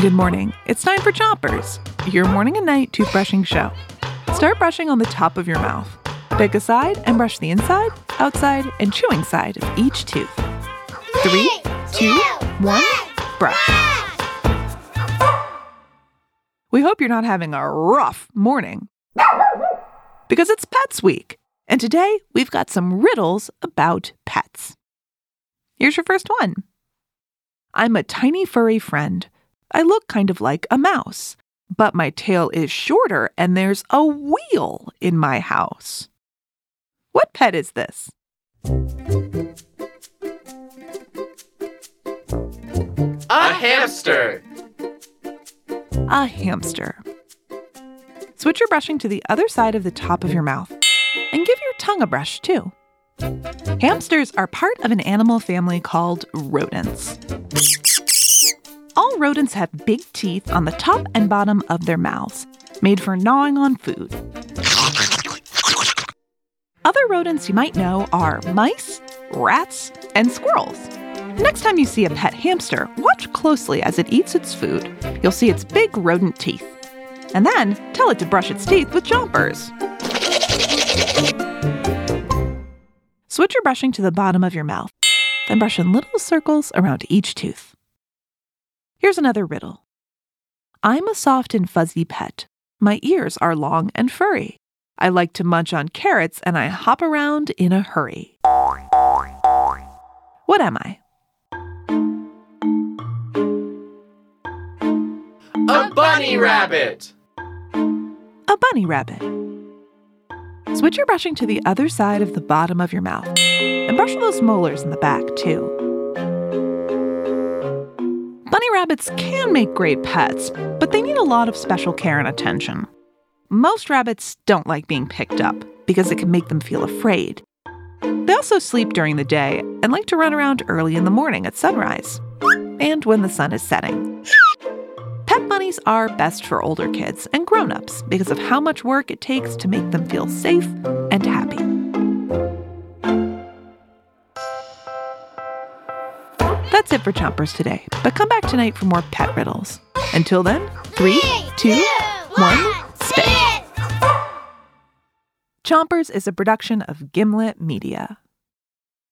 Good morning. It's time for Chompers, your morning and night toothbrushing show. Start brushing on the top of your mouth. Pick a side and brush the inside, outside, and chewing side of each tooth. Three, two, one, brush. We hope you're not having a rough morning because it's Pets Week, and today we've got some riddles about pets. Here's your first one I'm a tiny furry friend. I look kind of like a mouse, but my tail is shorter and there's a wheel in my house. What pet is this? A hamster. A hamster. Switch your brushing to the other side of the top of your mouth and give your tongue a brush too. Hamsters are part of an animal family called rodents. All rodents have big teeth on the top and bottom of their mouths, made for gnawing on food. Other rodents you might know are mice, rats, and squirrels. Next time you see a pet hamster, watch closely as it eats its food. You'll see its big rodent teeth. And then tell it to brush its teeth with chompers. Switch your brushing to the bottom of your mouth, then brush in little circles around each tooth. Here's another riddle I'm a soft and fuzzy pet. My ears are long and furry. I like to munch on carrots and I hop around in a hurry. What am I? A bunny rabbit. A bunny rabbit. Switch your brushing to the other side of the bottom of your mouth and brush those molars in the back, too. Rabbits can make great pets, but they need a lot of special care and attention. Most rabbits don't like being picked up because it can make them feel afraid. They also sleep during the day and like to run around early in the morning at sunrise and when the sun is setting. Pet bunnies are best for older kids and grown-ups because of how much work it takes to make them feel safe and happy. That's it for Chompers today, but come back tonight for more pet riddles. Until then, three, two, one, spit. Chompers is a production of Gimlet Media.